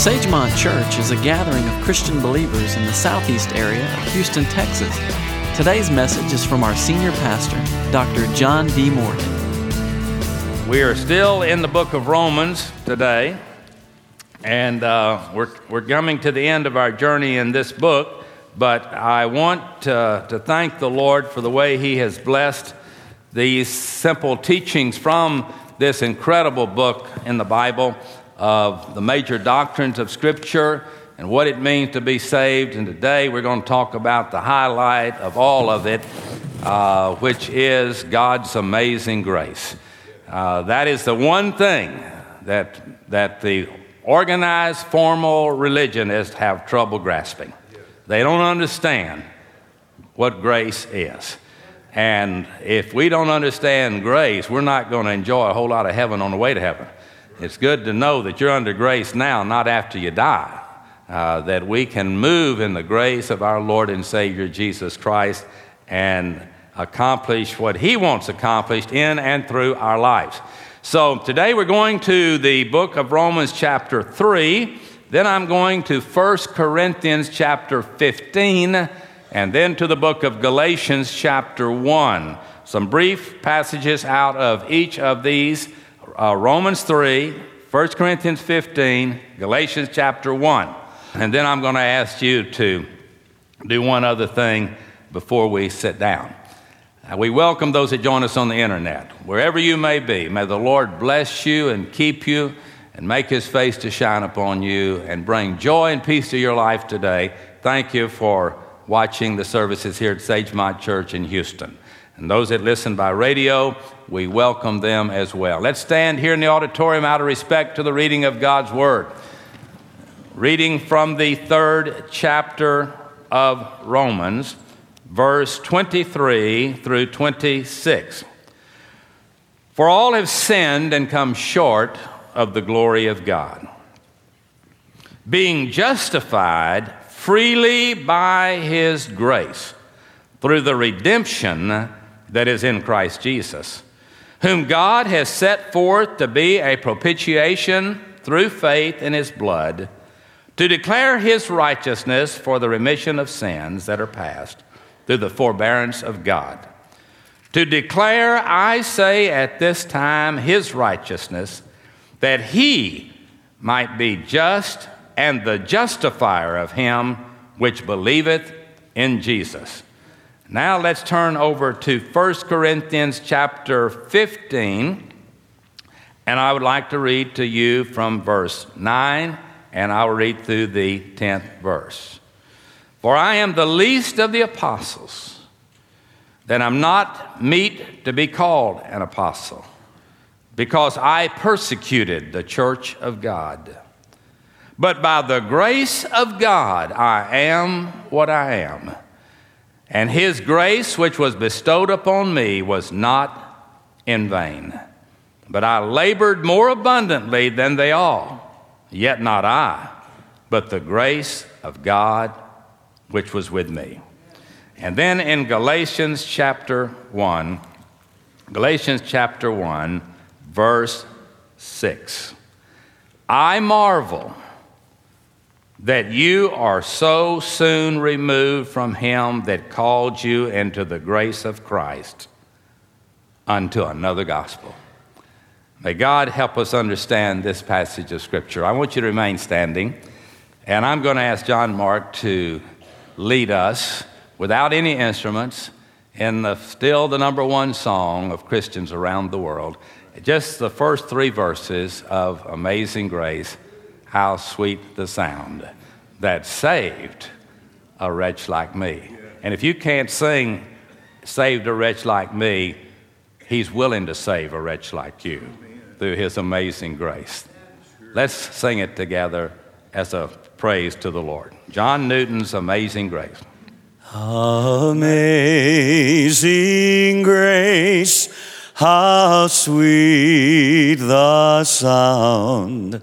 Sagemont Church is a gathering of Christian believers in the southeast area of Houston, Texas. Today's message is from our senior pastor, Dr. John D. Morgan. We are still in the book of Romans today, and uh, we're, we're coming to the end of our journey in this book. But I want to, to thank the Lord for the way He has blessed these simple teachings from this incredible book in the Bible of the major doctrines of Scripture and what it means to be saved. And today we're going to talk about the highlight of all of it, uh, which is God's amazing grace. Uh, that is the one thing that, that the organized formal religionists have trouble grasping. They don't understand what grace is. And if we don't understand grace, we're not going to enjoy a whole lot of heaven on the way to heaven. It's good to know that you're under grace now, not after you die. Uh, that we can move in the grace of our Lord and Savior Jesus Christ and accomplish what He wants accomplished in and through our lives. So today we're going to the book of Romans, chapter 3. Then I'm going to 1 Corinthians, chapter 15. And then to the book of Galatians, chapter 1. Some brief passages out of each of these uh, Romans 3, 1 Corinthians 15, Galatians chapter 1. And then I'm going to ask you to do one other thing before we sit down. Uh, we welcome those that join us on the internet. Wherever you may be, may the Lord bless you and keep you and make his face to shine upon you and bring joy and peace to your life today. Thank you for watching the services here at Sagemont Church in Houston. And those that listen by radio, we welcome them as well. Let's stand here in the auditorium out of respect to the reading of God's Word. Reading from the third chapter of Romans, verse 23 through 26. For all have sinned and come short of the glory of God, being justified freely by His grace through the redemption that is in Christ Jesus, whom God has set forth to be a propitiation through faith in his blood, to declare his righteousness for the remission of sins that are past through the forbearance of God. To declare, I say at this time, his righteousness, that he might be just and the justifier of him which believeth in Jesus. Now let's turn over to 1 Corinthians chapter 15, and I would like to read to you from verse 9, and I'll read through the 10th verse. For I am the least of the apostles, that I'm not meet to be called an apostle, because I persecuted the church of God. But by the grace of God, I am what I am and his grace, which was bestowed upon me, was not in vain. But I labored more abundantly than they all, yet not I, but the grace of God which was with me. And then in Galatians chapter 1, Galatians chapter 1, verse 6, I marvel that you are so soon removed from him that called you into the grace of Christ unto another gospel. May God help us understand this passage of Scripture. I want you to remain standing, and I'm going to ask John Mark to lead us without any instruments in the, still the number one song of Christians around the world. Just the first three verses of Amazing Grace how sweet the sound that saved a wretch like me. And if you can't sing, saved a wretch like me, he's willing to save a wretch like you through his amazing grace. Let's sing it together as a praise to the Lord. John Newton's Amazing Grace. Amazing grace, how sweet the sound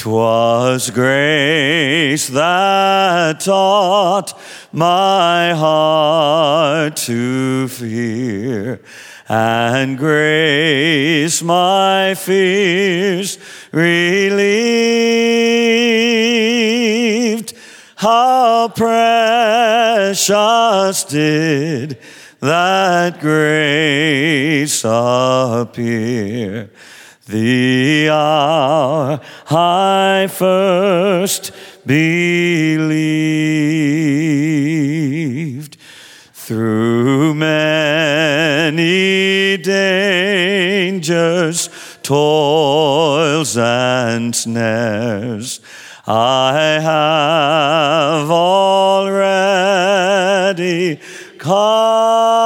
'Twas grace that taught my heart to fear, and grace my fears relieved. How precious did that grace appear the hour I first believed. Through many dangers, toils, and snares, I have already come.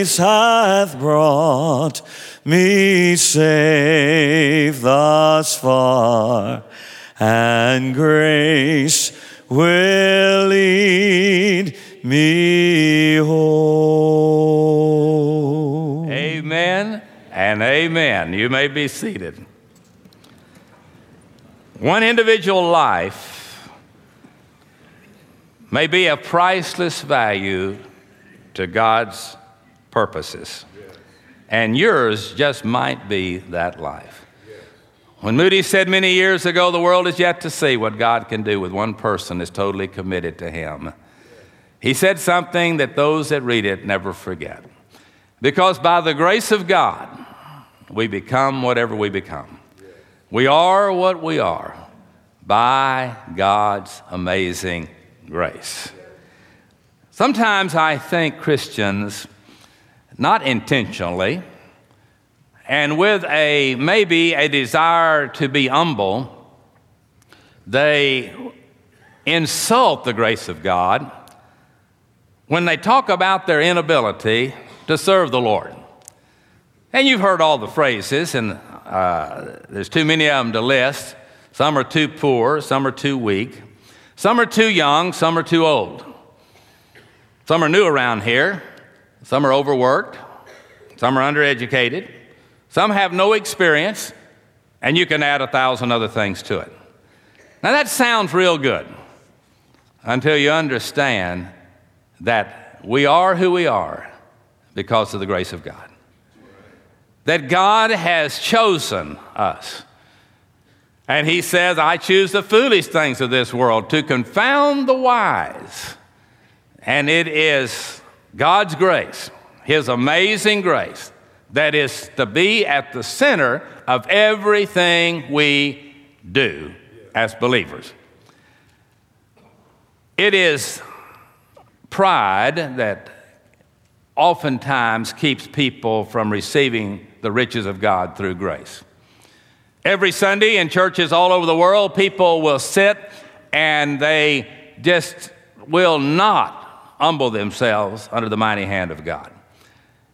Grace hath brought me safe thus far, and grace will lead me home. Amen and amen. You may be seated. One individual life may be of priceless value to God's purposes, and yours just might be that life. When Moody said many years ago, the world is yet to see what God can do with one person that's totally committed to Him. He said something that those that read it never forget. Because by the grace of God, we become whatever we become. We are what we are by God's amazing grace. Sometimes I think Christians, not intentionally, and with a maybe a desire to be humble, they insult the grace of God when they talk about their inability to serve the Lord. And you've heard all the phrases, and uh, there's too many of them to list. Some are too poor, some are too weak, some are too young, some are too old. Some are new around here, some are overworked, some are undereducated, some have no experience, and you can add a thousand other things to it. Now that sounds real good until you understand that we are who we are because of the grace of God. That God has chosen us. And He says, I choose the foolish things of this world to confound the wise. And it is God's grace, His amazing grace, that is to be at the center of everything we do as believers. It is pride that oftentimes keeps people from receiving the riches of God through grace. Every Sunday in churches all over the world, people will sit and they just will not humble themselves under the mighty hand of God.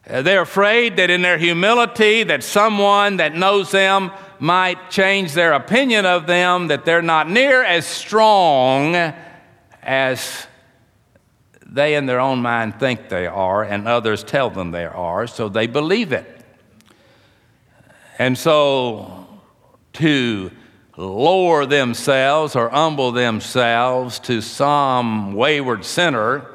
Uh, They're afraid that in their humility that someone that knows them might change their opinion of them, that they're not near as strong as they in their own mind think they are, and others tell them they are, so they believe it. And so to lower themselves or humble themselves to some wayward sinner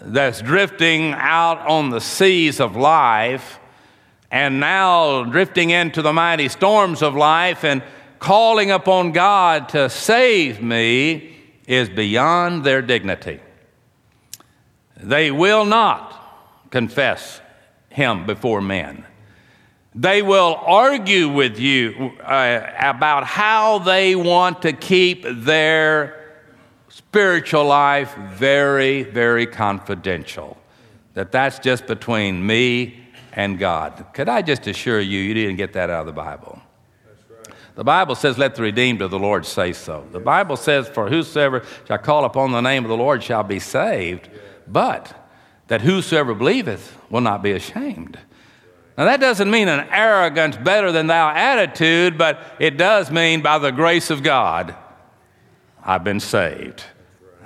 that's drifting out on the seas of life and now drifting into the mighty storms of life and calling upon God to save me is beyond their dignity. They will not confess him before men. They will argue with you uh, about how they want to keep their spiritual life very, very confidential. That that's just between me and God. Could I just assure you, you didn't get that out of the Bible? The Bible says, Let the redeemed of the Lord say so. The Bible says, For whosoever shall call upon the name of the Lord shall be saved, but that whosoever believeth will not be ashamed. Now, that doesn't mean an arrogant, better than thou attitude, but it does mean by the grace of God I've been saved.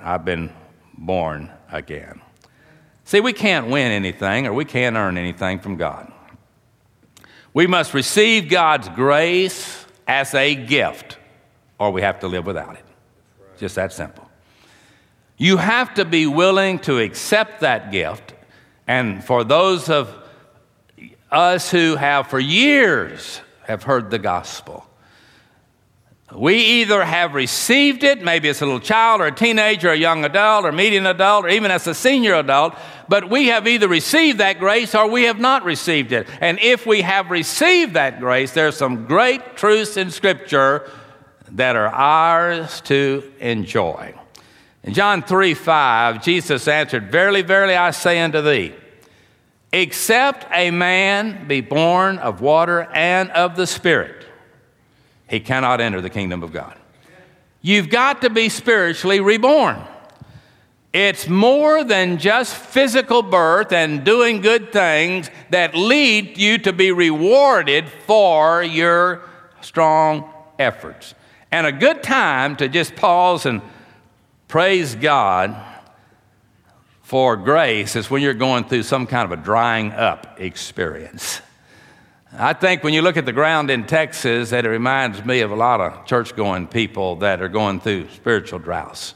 I've been born again. See, we can't win anything or we can't earn anything from God. We must receive God's grace as a gift or we have to live without it. Just that simple. You have to be willing to accept that gift. And for those of us who have for years have heard the gospel, we either have received it, maybe it's a little child or a teenager, or a young adult, or a median adult, or even as a senior adult, but we have either received that grace or we have not received it. And if we have received that grace, there's some great truths in Scripture that are ours to enjoy. In John 3 5, Jesus answered, Verily, verily, I say unto thee, except a man be born of water and of the Spirit, he cannot enter the kingdom of God. You've got to be spiritually reborn. It's more than just physical birth and doing good things that lead you to be rewarded for your strong efforts. And a good time to just pause and praise God for grace is when you're going through some kind of a drying up experience. I think when you look at the ground in Texas, that it reminds me of a lot of church going people that are going through spiritual droughts.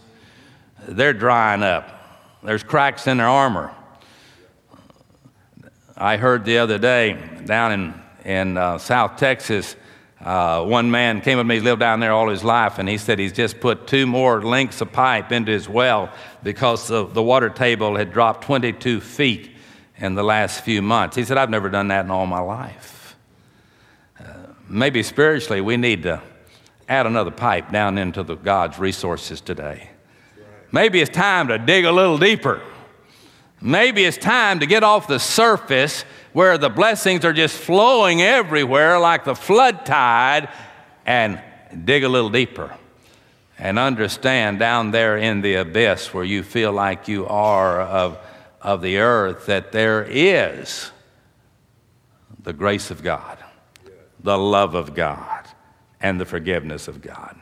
They're drying up, there's cracks in their armor. I heard the other day down in, in uh, South Texas, uh, one man came with me, lived down there all his life, and he said he's just put two more lengths of pipe into his well because the, the water table had dropped 22 feet in the last few months. He said, I've never done that in all my life maybe spiritually we need to add another pipe down into the God's resources today. Maybe it's time to dig a little deeper. Maybe it's time to get off the surface where the blessings are just flowing everywhere like the flood tide and dig a little deeper and understand down there in the abyss where you feel like you are of, of the earth that there is the grace of God the love of God and the forgiveness of God.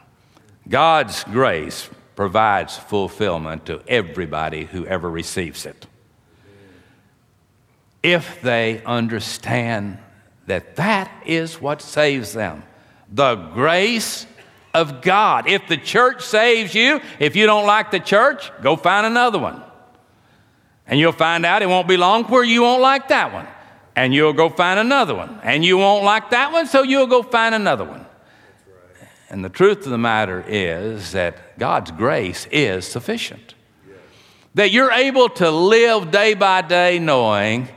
God's grace provides fulfillment to everybody who ever receives it. If they understand that that is what saves them, the grace of God. If the church saves you, if you don't like the church, go find another one. And you'll find out it won't be long where you won't like that one and you'll go find another one. And you won't like that one, so you'll go find another one. And the truth of the matter is that God's grace is sufficient. That you're able to live day by day knowing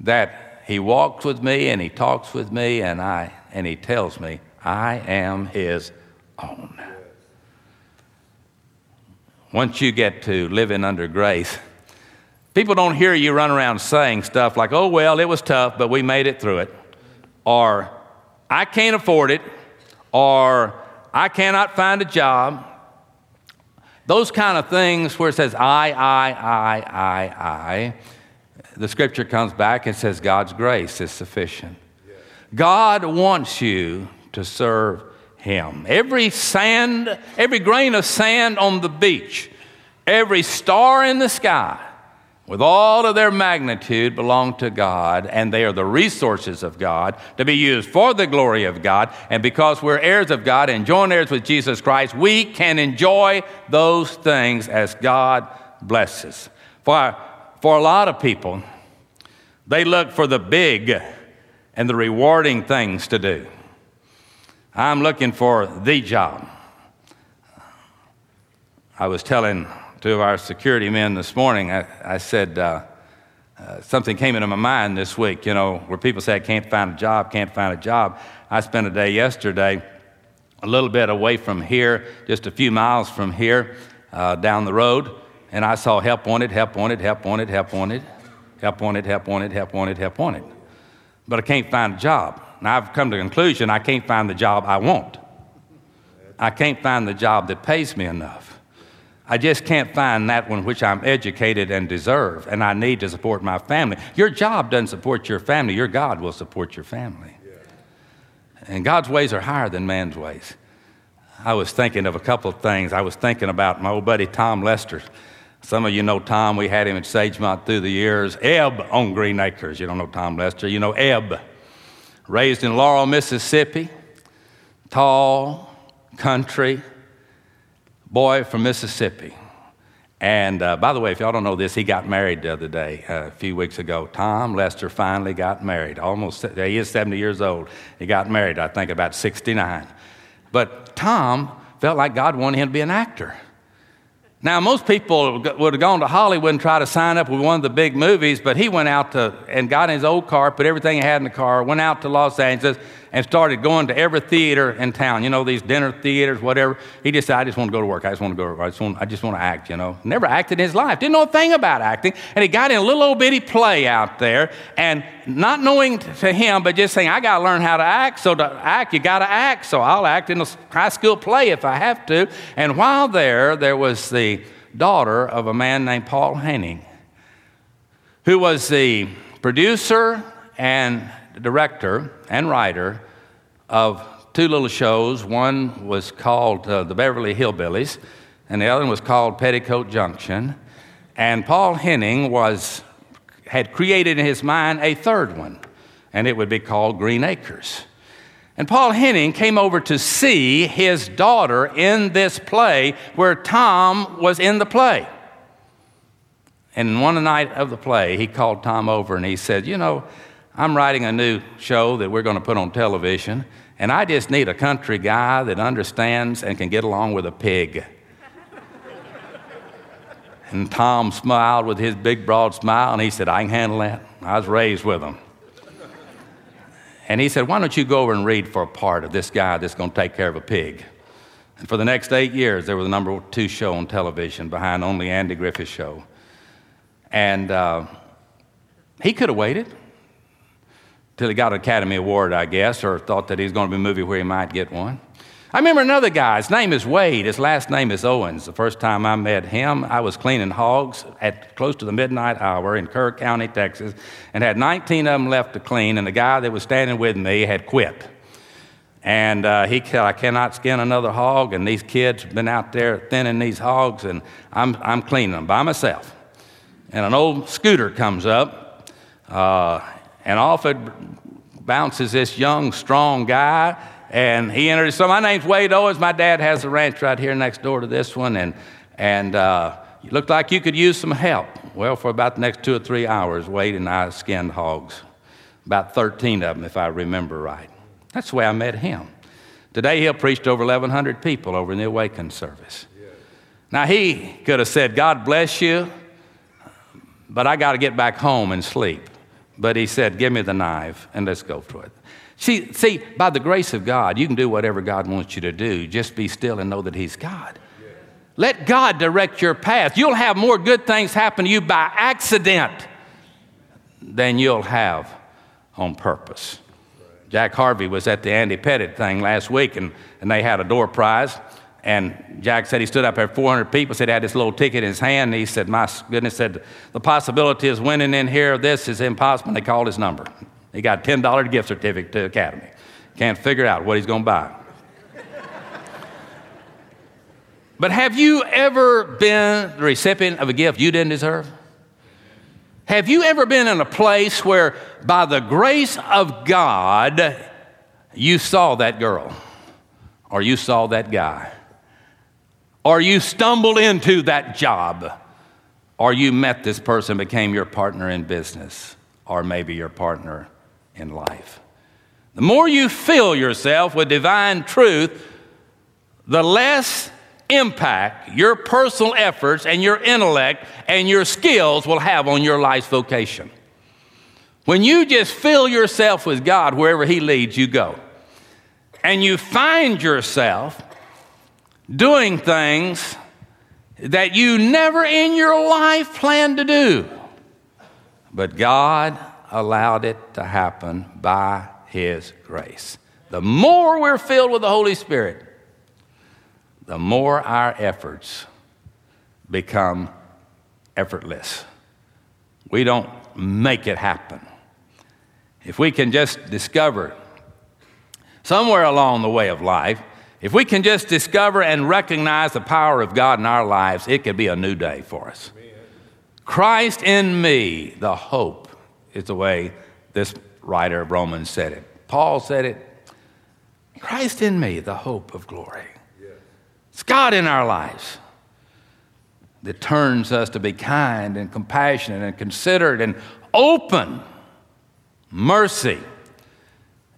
that He walks with me and He talks with me and, I, and He tells me I am His own. Once you get to living under grace, People don't hear you run around saying stuff like, oh, well, it was tough, but we made it through it. Or, I can't afford it. Or, I cannot find a job. Those kind of things where it says, I, I, I, I, I. The scripture comes back and says, God's grace is sufficient. God wants you to serve Him. Every sand, every grain of sand on the beach, every star in the sky, with all of their magnitude belong to God, and they are the resources of God to be used for the glory of God. And because we're heirs of God and joint heirs with Jesus Christ, we can enjoy those things as God blesses. For, for a lot of people, they look for the big and the rewarding things to do. I'm looking for the job. I was telling of our security men this morning, I, I said, uh, uh, something came into my mind this week, you know, where people say, I can't find a job, can't find a job. I spent a day yesterday a little bit away from here, just a few miles from here, uh, down the road, and I saw help wanted, help wanted, help wanted, help wanted, help wanted, help wanted, help wanted, help wanted. But I can't find a job. Now I've come to the conclusion I can't find the job I want. I can't find the job that pays me enough. I just can't find that one which I'm educated and deserve, and I need to support my family. Your job doesn't support your family, your God will support your family. And God's ways are higher than man's ways. I was thinking of a couple of things. I was thinking about my old buddy Tom Lester. Some of you know Tom. We had him at Sagemont through the years. Eb on Green Acres. You don't know Tom Lester. You know Eb. Raised in Laurel, Mississippi. Tall, country boy from Mississippi. And uh, by the way, if y'all don't know this, he got married the other day, uh, a few weeks ago. Tom Lester finally got married. Almost, he is 70 years old. He got married, I think, about 69. But Tom felt like God wanted him to be an actor. Now, most people would have gone to Hollywood and tried to sign up with one of the big movies, but he went out to and got in his old car, put everything he had in the car, went out to Los Angeles, and started going to every theater in town. You know, these dinner theaters, whatever. He just said, I just want to go to work. I just want to go to work. I just want, I just want to act, you know. Never acted in his life. Didn't know a thing about acting. And he got in a little old bitty play out there, and not knowing to him, but just saying, I got to learn how to act. So to act, you got to act. So I'll act in a high school play if I have to. And while there, there was the daughter of a man named Paul Henning, who was the producer and director and writer of two little shows. One was called uh, The Beverly Hillbillies, and the other one was called Petticoat Junction. And Paul Henning was, had created in his mind a third one, and it would be called Green Acres. And Paul Henning came over to see his daughter in this play where Tom was in the play. And one night of the play, he called Tom over and he said, You know, I'm writing a new show that we're going to put on television, and I just need a country guy that understands and can get along with a pig. and Tom smiled with his big, broad smile, and he said, I can handle that. I was raised with him. And he said, Why don't you go over and read for a part of this guy that's going to take care of a pig? And for the next eight years, there was the number two show on television behind only Andy Griffith's show. And uh, he could have waited till he got an Academy Award, I guess, or thought that he was going to be a movie where he might get one. I remember another guy, his name is Wade, his last name is Owens. The first time I met him, I was cleaning hogs at close to the midnight hour in Kerr County, Texas, and had 19 of them left to clean, and the guy that was standing with me had quit. And uh, he said, I cannot skin another hog, and these kids have been out there thinning these hogs, and I'm, I'm cleaning them by myself. And an old scooter comes up, uh, and off it bounces this young, strong guy. And he enters. So my name's Wade Owens. My dad has a ranch right here next door to this one, and and uh, looked like you could use some help. Well, for about the next two or three hours, Wade and I skinned hogs, about 13 of them, if I remember right. That's the way I met him. Today he'll preach to over 1,100 people over in the Awakened service. Now he could have said, "God bless you," but I got to get back home and sleep. But he said, Give me the knife and let's go for it. See, see, by the grace of God, you can do whatever God wants you to do. Just be still and know that He's God. Let God direct your path. You'll have more good things happen to you by accident than you'll have on purpose. Jack Harvey was at the Andy Pettitte thing last week, and, and they had a door prize. And Jack said he stood up there, 400 people, said he had this little ticket in his hand. And he said, My goodness, said, the possibility of winning in here, this is impossible. And they called his number. He got a $10 gift certificate to Academy. Can't figure out what he's going to buy. but have you ever been the recipient of a gift you didn't deserve? Have you ever been in a place where, by the grace of God, you saw that girl or you saw that guy? Or you stumbled into that job, or you met this person, became your partner in business, or maybe your partner in life. The more you fill yourself with divine truth, the less impact your personal efforts and your intellect and your skills will have on your life's vocation. When you just fill yourself with God wherever He leads, you go. And you find yourself doing things that you never in your life planned to do. But God allowed it to happen by His grace. The more we're filled with the Holy Spirit, the more our efforts become effortless. We don't make it happen. If we can just discover somewhere along the way of life If we can just discover and recognize the power of God in our lives, it could be a new day for us. Christ in me, the hope, is the way this writer of Romans said it. Paul said it. Christ in me, the hope of glory. It's God in our lives that turns us to be kind and compassionate and considerate and open. Mercy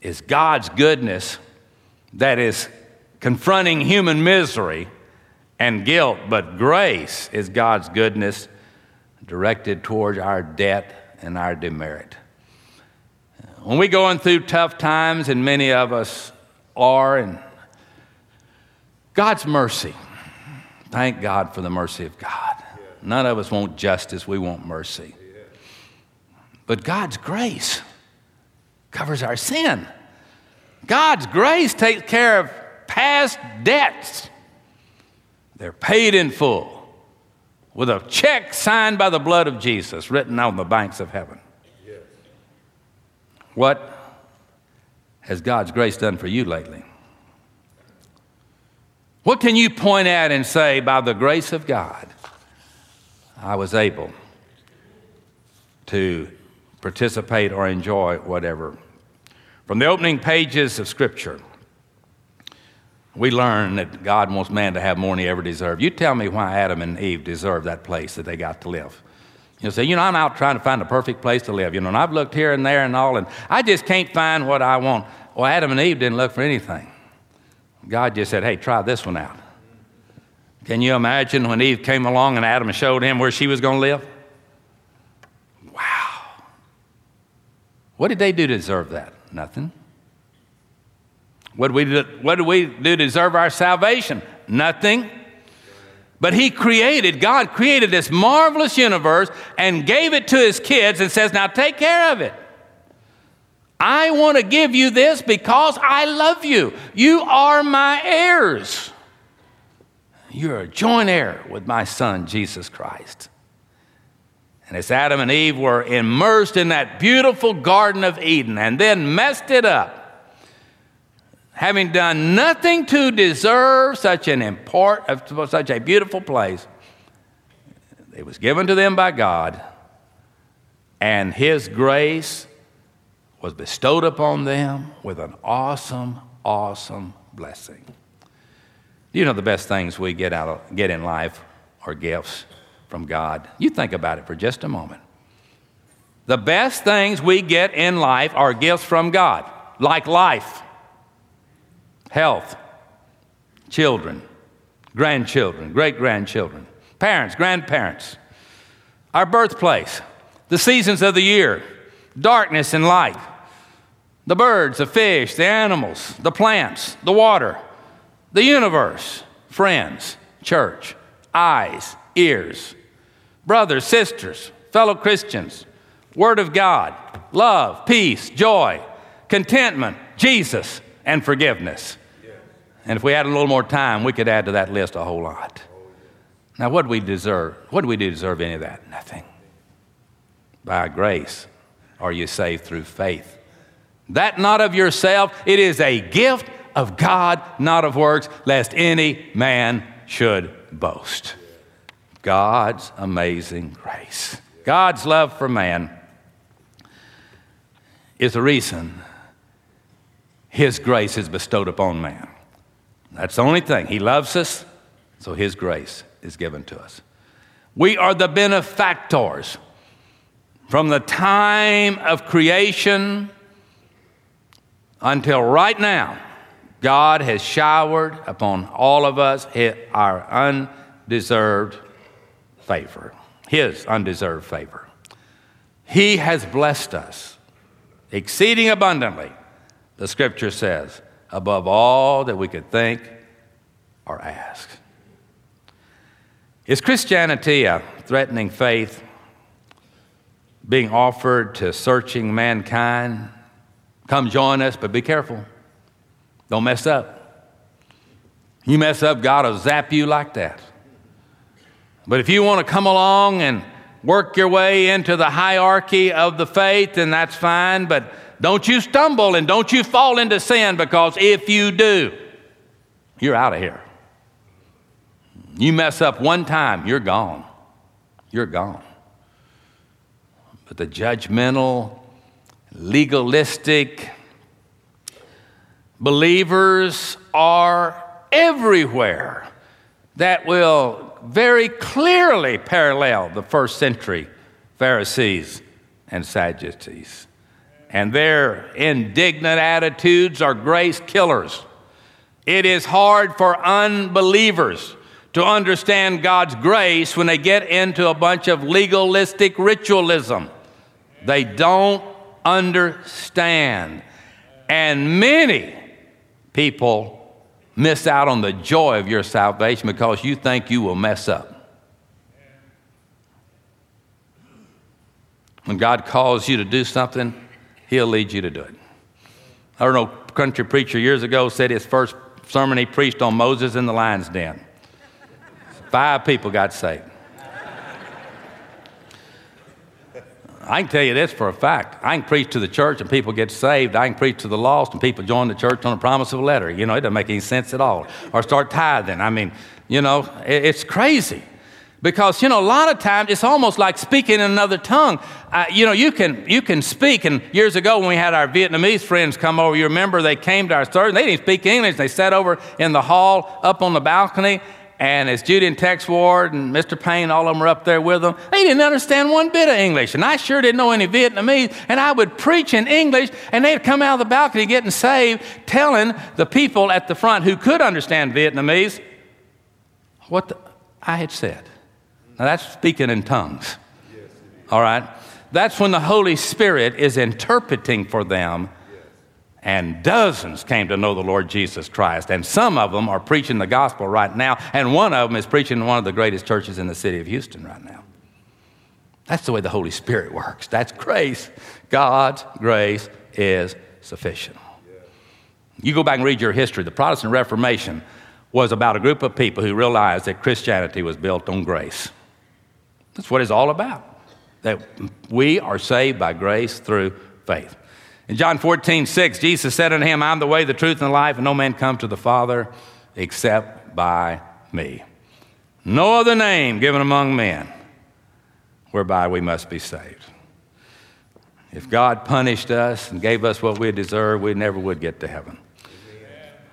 is God's goodness that is confronting human misery and guilt, but grace is God's goodness directed towards our debt and our demerit. When we're going through tough times, and many of us are, and God's mercy, thank God for the mercy of God. None of us want justice, we want mercy. But God's grace covers our sin. God's grace takes care of past debts. They're paid in full with a check signed by the blood of Jesus written on the banks of heaven. What has God's grace done for you lately? What can you point at and say, by the grace of God, I was able to participate or enjoy whatever? From the opening pages of Scripture, we learn that God wants man to have more than he ever deserved. You tell me why Adam and Eve deserved that place that they got to live. You'll say, you know, I'm out trying to find the perfect place to live. You know, and I've looked here and there and all, and I just can't find what I want. Well, Adam and Eve didn't look for anything. God just said, hey, try this one out. Can you imagine when Eve came along and Adam showed him where she was going to live? Wow. What did they do to deserve that? Nothing. What do we do, what do, we do to deserve our salvation? Nothing. But he created, God created this marvelous universe and gave it to his kids and says, Now take care of it. I want to give you this because I love you. You are my heirs. You're a joint heir with my son, Jesus Christ. And as Adam and Eve were immersed in that beautiful Garden of Eden and then messed it up, having done nothing to deserve such an important, such a beautiful place, it was given to them by God, and His grace was bestowed upon them with an awesome, awesome blessing. You know the best things we get out of, get in life are gifts from God? You think about it for just a moment. The best things we get in life are gifts from God, like life health, children, grandchildren, great grandchildren, parents, grandparents, our birthplace, the seasons of the year, darkness and light, the birds, the fish, the animals, the plants, the water, the universe, friends, church, eyes, ears, brothers, sisters, fellow Christians, Word of God, love, peace, joy, contentment, Jesus, and forgiveness. And if we had a little more time, we could add to that list a whole lot. Now, what do we deserve? What do we deserve any of that? Nothing. By grace are you saved through faith. That not of yourself, it is a gift of God, not of works, lest any man should boast. God's amazing grace. God's love for man is the reason his grace is bestowed upon man. That's the only thing. He loves us, so His grace is given to us. We are the benefactors. From the time of creation until right now, God has showered upon all of us our undeserved favor, His undeserved favor. He has blessed us exceeding abundantly, the scripture says above all that we could think or ask. Is Christianity a threatening faith being offered to searching mankind? Come join us, but be careful. Don't mess up. You mess up, God will zap you like that. But if you want to come along and work your way into the hierarchy of the faith, then that's fine. But don't you stumble and don't you fall into sin because if you do, you're out of here. You mess up one time, you're gone. You're gone. But the judgmental, legalistic believers are everywhere that will very clearly parallel the first century Pharisees and Sadducees. And their indignant attitudes are grace killers. It is hard for unbelievers to understand God's grace when they get into a bunch of legalistic ritualism. They don't understand. And many people miss out on the joy of your salvation because you think you will mess up. When God calls you to do something, He'll lead you to do it. I don't know, country preacher years ago said his first sermon he preached on Moses in the lion's den. Five people got saved. I can tell you this for a fact. I can preach to the church and people get saved. I can preach to the lost and people join the church on the promise of a letter. You know, it doesn't make any sense at all. Or start tithing. I mean, you know, it's crazy. Because, you know, a lot of times it's almost like speaking in another tongue. Uh, you know, you can, you can speak. And years ago when we had our Vietnamese friends come over, you remember they came to our service. They didn't speak English. They sat over in the hall up on the balcony and as Judy and Tex Ward and Mr. Payne, all of them were up there with them, they didn't understand one bit of English. And I sure didn't know any Vietnamese. And I would preach in English, and they'd come out of the balcony getting saved, telling the people at the front who could understand Vietnamese what the, I had said. Now that's speaking in tongues. All right? That's when the Holy Spirit is interpreting for them and dozens came to know the Lord Jesus Christ. And some of them are preaching the gospel right now, and one of them is preaching in one of the greatest churches in the city of Houston right now. That's the way the Holy Spirit works. That's grace. God's grace is sufficient. You go back and read your history. The Protestant Reformation was about a group of people who realized that Christianity was built on grace. That's what it's all about. That we are saved by grace through faith. In John 14, 6, Jesus said unto him, I'm the way, the truth, and the life, and no man comes to the Father except by me. No other name given among men whereby we must be saved. If God punished us and gave us what we deserve, we never would get to heaven.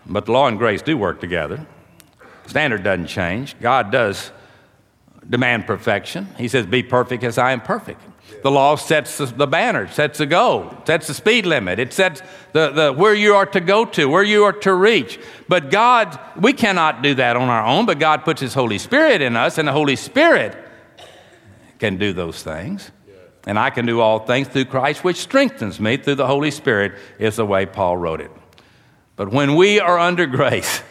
But law and grace do work together. Standard doesn't change. God does demand perfection. He says, Be perfect as I am perfect. The law sets the banner, sets the goal, sets the speed limit. It sets the, the, where you are to go to, where you are to reach. But God, we cannot do that on our own, but God puts His Holy Spirit in us, and the Holy Spirit can do those things. And I can do all things through Christ, which strengthens me through the Holy Spirit, is the way Paul wrote it. But when we are under grace,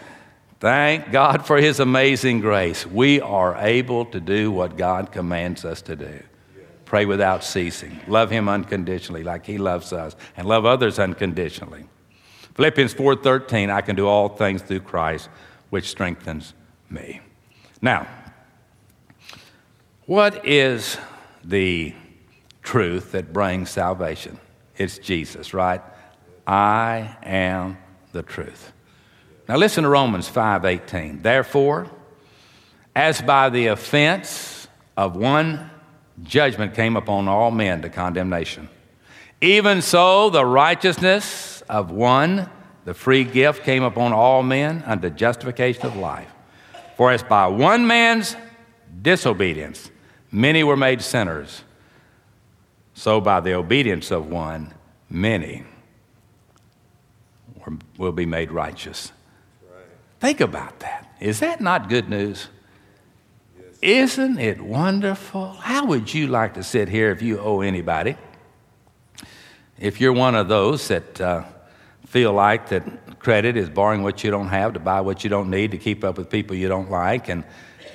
thank God for His amazing grace, we are able to do what God commands us to do. Pray without ceasing. Love him unconditionally like he loves us and love others unconditionally. Philippians 4:13 I can do all things through Christ which strengthens me. Now, what is the truth that brings salvation? It's Jesus, right? I am the truth. Now listen to Romans 5:18. Therefore, as by the offense of one judgment came upon all men to condemnation. Even so, the righteousness of one, the free gift, came upon all men unto justification of life. For as by one man's disobedience many were made sinners, so by the obedience of one, many will be made righteous. Think about that. Is that not good news? Isn't it wonderful? How would you like to sit here if you owe anybody? If you're one of those that uh, feel like that credit is borrowing what you don't have to buy what you don't need to keep up with people you don't like, and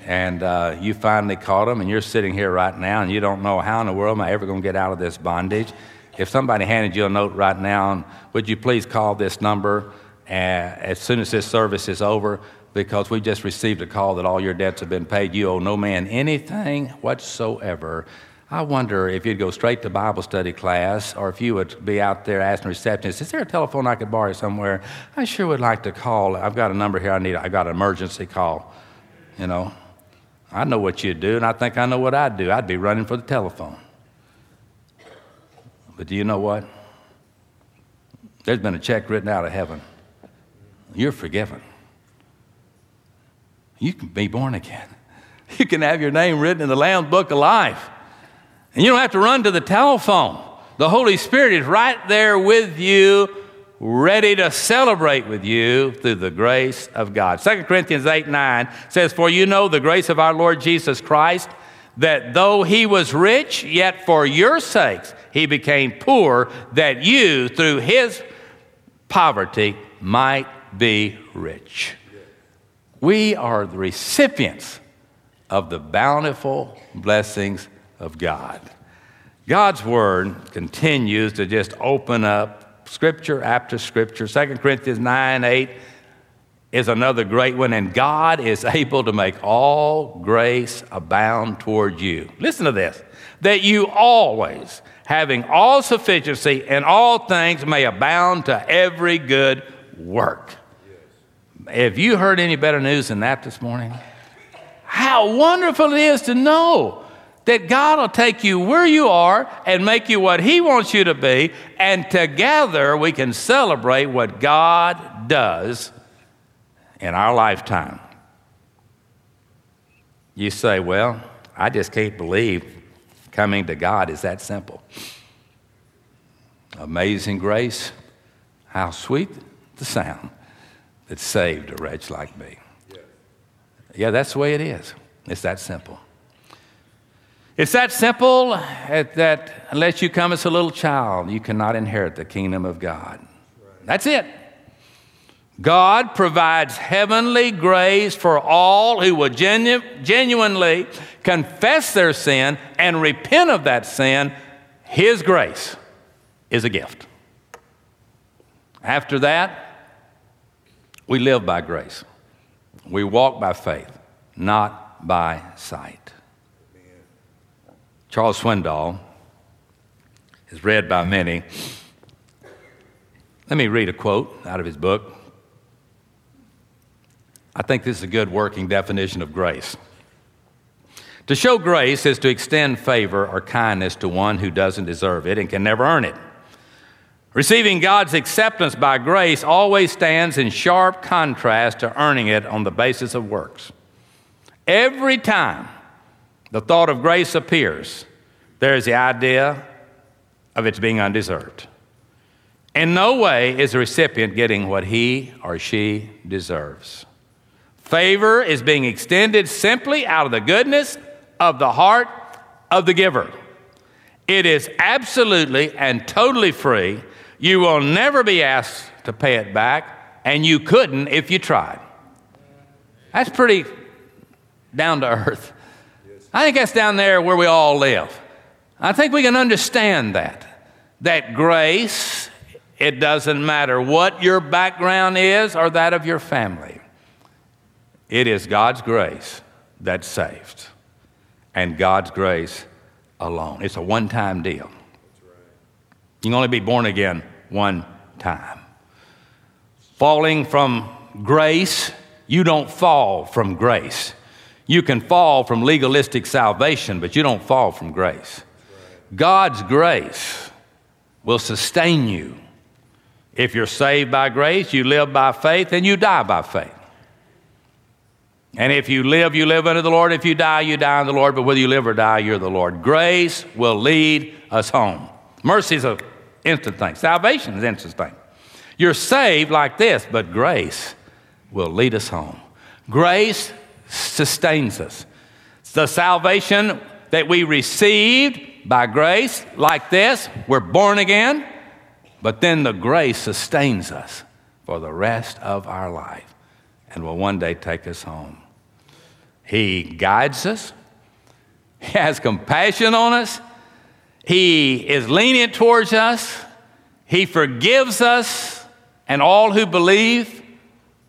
and uh, you finally caught them, and you're sitting here right now, and you don't know how in the world am I ever going to get out of this bondage. If somebody handed you a note right now, and would you please call this number as soon as this service is over? because we just received a call that all your debts have been paid. You owe no man anything whatsoever. I wonder if you'd go straight to Bible study class or if you would be out there asking receptionists, is there a telephone I could borrow somewhere? I sure would like to call. I've got a number here I need. I've got an emergency call. You know, I know what you'd do, and I think I know what I'd do. I'd be running for the telephone. But do you know what? There's been a check written out of heaven. You're forgiven. You can be born again. You can have your name written in the Lamb's Book of Life. And you don't have to run to the telephone. The Holy Spirit is right there with you, ready to celebrate with you through the grace of God. 2 Corinthians 8 9 says, For you know the grace of our Lord Jesus Christ, that though he was rich, yet for your sakes he became poor, that you, through his poverty, might be rich. We are the recipients of the bountiful blessings of God. God's word continues to just open up scripture after scripture. 2 Corinthians 9 8 is another great one, and God is able to make all grace abound toward you. Listen to this that you always, having all sufficiency in all things, may abound to every good work. Have you heard any better news than that this morning? How wonderful it is to know that God will take you where you are and make you what He wants you to be, and together we can celebrate what God does in our lifetime. You say, Well, I just can't believe coming to God is that simple. Amazing grace, how sweet the sound that saved a wretch like me. Yeah, that's the way it is. It's that simple. It's that simple that unless you come as a little child, you cannot inherit the kingdom of God. That's it. God provides heavenly grace for all who will genu- genuinely confess their sin and repent of that sin. His grace is a gift. After that, we live by grace. We walk by faith, not by sight. Charles Swindoll is read by many. Let me read a quote out of his book. I think this is a good working definition of grace. To show grace is to extend favor or kindness to one who doesn't deserve it and can never earn it. Receiving God's acceptance by grace always stands in sharp contrast to earning it on the basis of works. Every time the thought of grace appears, there is the idea of its being undeserved. In no way is the recipient getting what he or she deserves. Favor is being extended simply out of the goodness of the heart of the giver. It is absolutely and totally free you will never be asked to pay it back, and you couldn't if you tried. That's pretty down to earth. I think that's down there where we all live. I think we can understand that. That grace, it doesn't matter what your background is or that of your family. It is God's grace that saved, and God's grace alone. It's a one time deal. You can only be born again one time. Falling from grace, you don't fall from grace. You can fall from legalistic salvation, but you don't fall from grace. God's grace will sustain you. If you're saved by grace, you live by faith, and you die by faith. And if you live, you live unto the Lord. If you die, you die unto the Lord. But whether you live or die, you're the Lord. Grace will lead us home. Mercy is an instant thing. Salvation is instant thing. You're saved like this, but grace will lead us home. Grace sustains us. The salvation that we received by grace, like this, we're born again, but then the grace sustains us for the rest of our life and will one day take us home. He guides us, He has compassion on us, He is lenient towards us, He forgives us and all who believe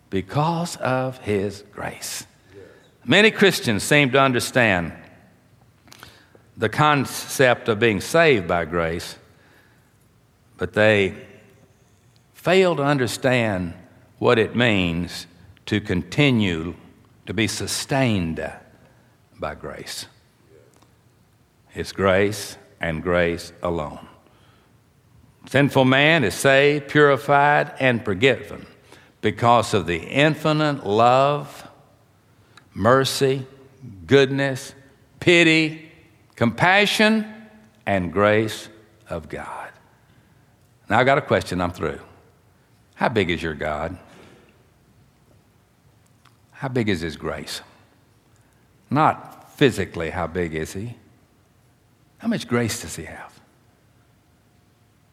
because of His grace. Many Christians seem to understand the concept of being saved by grace, but they fail to understand what it means to continue to be sustained by grace. It's grace and grace alone. Sinful man is saved, purified, and forgiven because of the infinite love, mercy, goodness, pity, compassion, and grace of God. Now, I've got a question, I'm through. How big is your God? How big is His grace? Not physically, how big is He? How much grace does He have?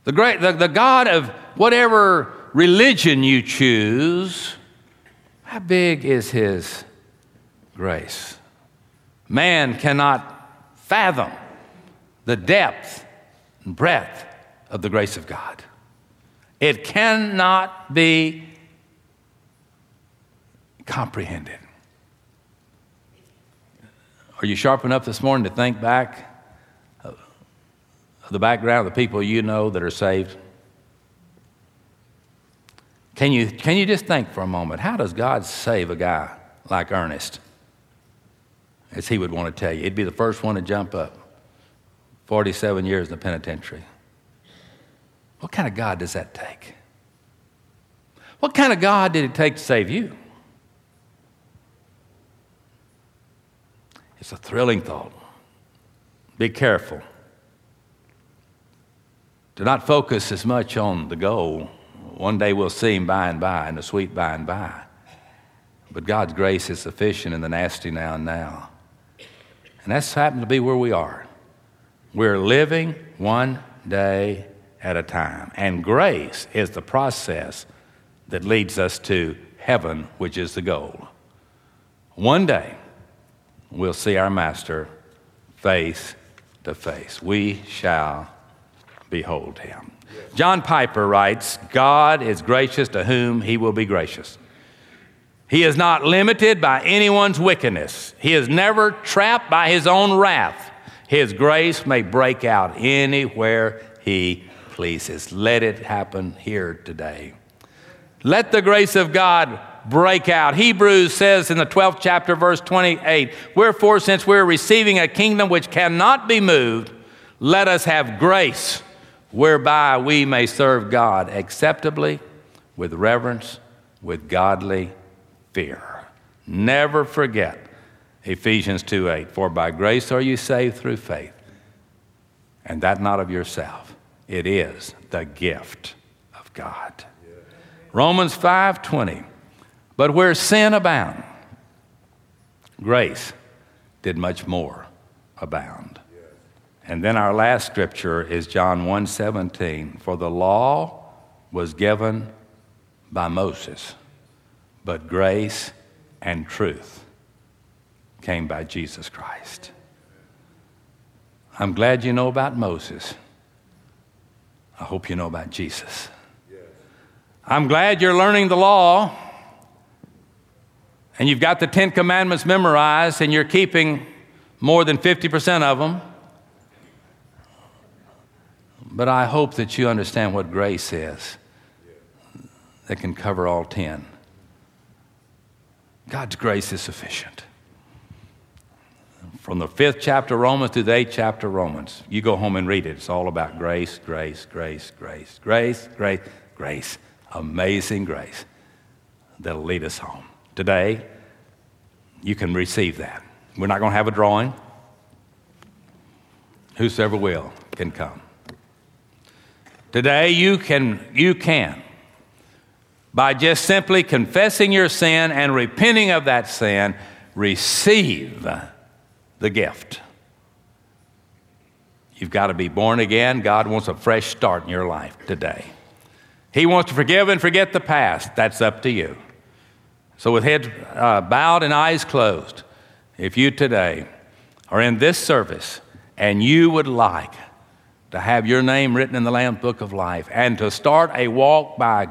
The, great, the, the God of whatever religion you choose, how big is His grace? Man cannot fathom the depth and breadth of the grace of God. It cannot be comprehended. Are you sharp enough this morning to think back the background of the people you know that are saved? Can you, can you just think for a moment? How does God save a guy like Ernest? As he would want to tell you. He'd be the first one to jump up. 47 years in the penitentiary. What kind of God does that take? What kind of God did it take to save you? It's a thrilling thought. Be careful. Do not focus as much on the goal. One day we'll see him by and by, in the sweet by and by. But God's grace is sufficient in the nasty now and now. And that's happened to be where we are. We're living one day at a time. And grace is the process that leads us to heaven, which is the goal. One day, we'll see our Master face to face. We shall behold him. John Piper writes God is gracious to whom he will be gracious. He is not limited by anyone's wickedness. He is never trapped by his own wrath. His grace may break out anywhere he pleases. Let it happen here today. Let the grace of God break out. Hebrews says in the 12th chapter, verse 28 Wherefore, since we're receiving a kingdom which cannot be moved, let us have grace whereby we may serve God acceptably, with reverence, with godly fear. Never forget Ephesians 2 8. For by grace are you saved through faith, and that not of yourself. It is the gift of God. Romans 5 20. But where sin abound, grace did much more abound. And then our last scripture is John 1:17, for the law was given by Moses but grace and truth came by Jesus Christ. I'm glad you know about Moses. I hope you know about Jesus. I'm glad you're learning the law and you've got the Ten Commandments memorized and you're keeping more than 50% of them. But I hope that you understand what grace is that can cover all 10. God's grace is sufficient. From the fifth chapter of Romans to the eighth chapter of Romans, you go home and read it. It's all about grace, grace, grace, grace, grace, grace, grace. Amazing grace that'll lead us home. Today, you can receive that. We're not going to have a drawing. Whosoever will can come. Today, you can, you can by just simply confessing your sin and repenting of that sin, receive the gift. You've got to be born again. God wants a fresh start in your life today. He wants to forgive and forget the past. That's up to you. So, with head uh, bowed and eyes closed, if you today are in this service and you would like to have your name written in the Lamb's Book of Life and to start a walk by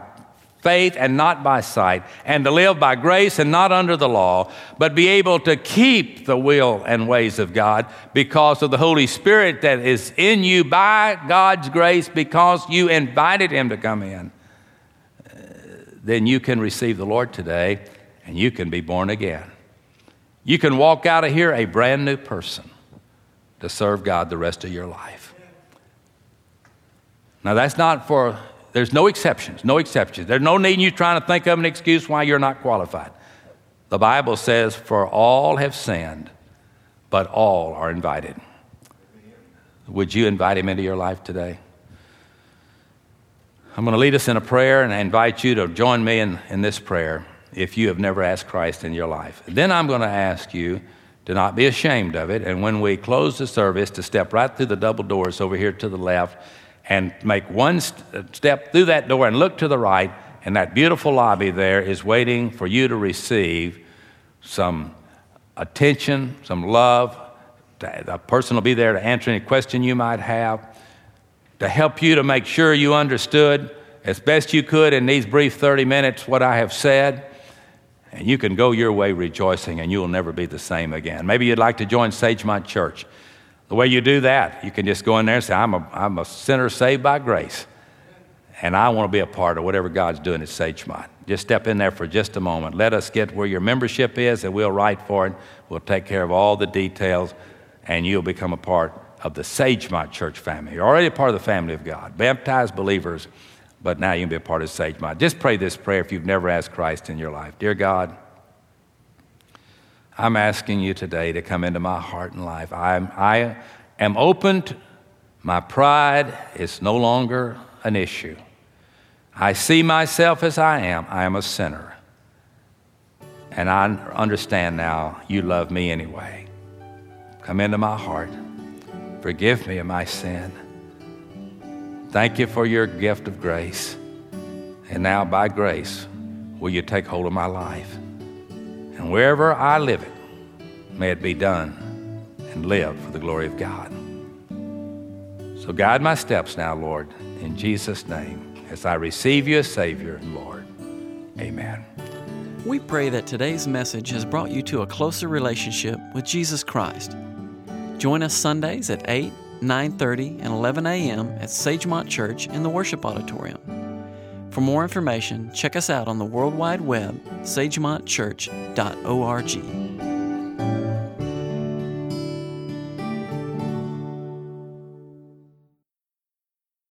faith and not by sight, and to live by grace and not under the law, but be able to keep the will and ways of God because of the Holy Spirit that is in you by God's grace because you invited Him to come in, uh, then you can receive the Lord today and you can be born again. You can walk out of here a brand new person to serve God the rest of your life. Now, that's not for there's no exceptions, no exceptions. There's no need in you trying to think of an excuse why you're not qualified. The Bible says, For all have sinned, but all are invited. Would you invite him into your life today? I'm going to lead us in a prayer and I invite you to join me in, in this prayer if you have never asked Christ in your life. Then I'm going to ask you to not be ashamed of it, and when we close the service, to step right through the double doors over here to the left and make one st- step through that door and look to the right, and that beautiful lobby there is waiting for you to receive some attention, some love. A person will be there to answer any question you might have, to help you to make sure you understood as best you could in these brief 30 minutes what I have said. And you can go your way rejoicing, and you will never be the same again. Maybe you'd like to join Sagemont Church. The way you do that, you can just go in there and say, I'm a, I'm a sinner saved by grace, and I want to be a part of whatever God's doing at Sagemont. Just step in there for just a moment. Let us get where your membership is, and we'll write for it. We'll take care of all the details, and you'll become a part of the Sagemont church family. You're already a part of the family of God, baptized believers, but now you can be a part of Sagemont. Just pray this prayer if you've never asked Christ in your life. Dear God, I'm asking you today to come into my heart and life. I'm, I am open. My pride is no longer an issue. I see myself as I am. I am a sinner. And I understand now you love me anyway. Come into my heart. Forgive me of my sin. Thank you for your gift of grace. And now, by grace, will you take hold of my life? And wherever I live it, may it be done and live for the glory of God. So guide my steps now, Lord, in Jesus' name, as I receive you as Savior and Lord. Amen. We pray that today's message has brought you to a closer relationship with Jesus Christ. Join us Sundays at 8, 9:30, and 11 a.m. at Sagemont Church in the worship auditorium. For more information, check us out on the World Wide Web, sagemontchurch.org.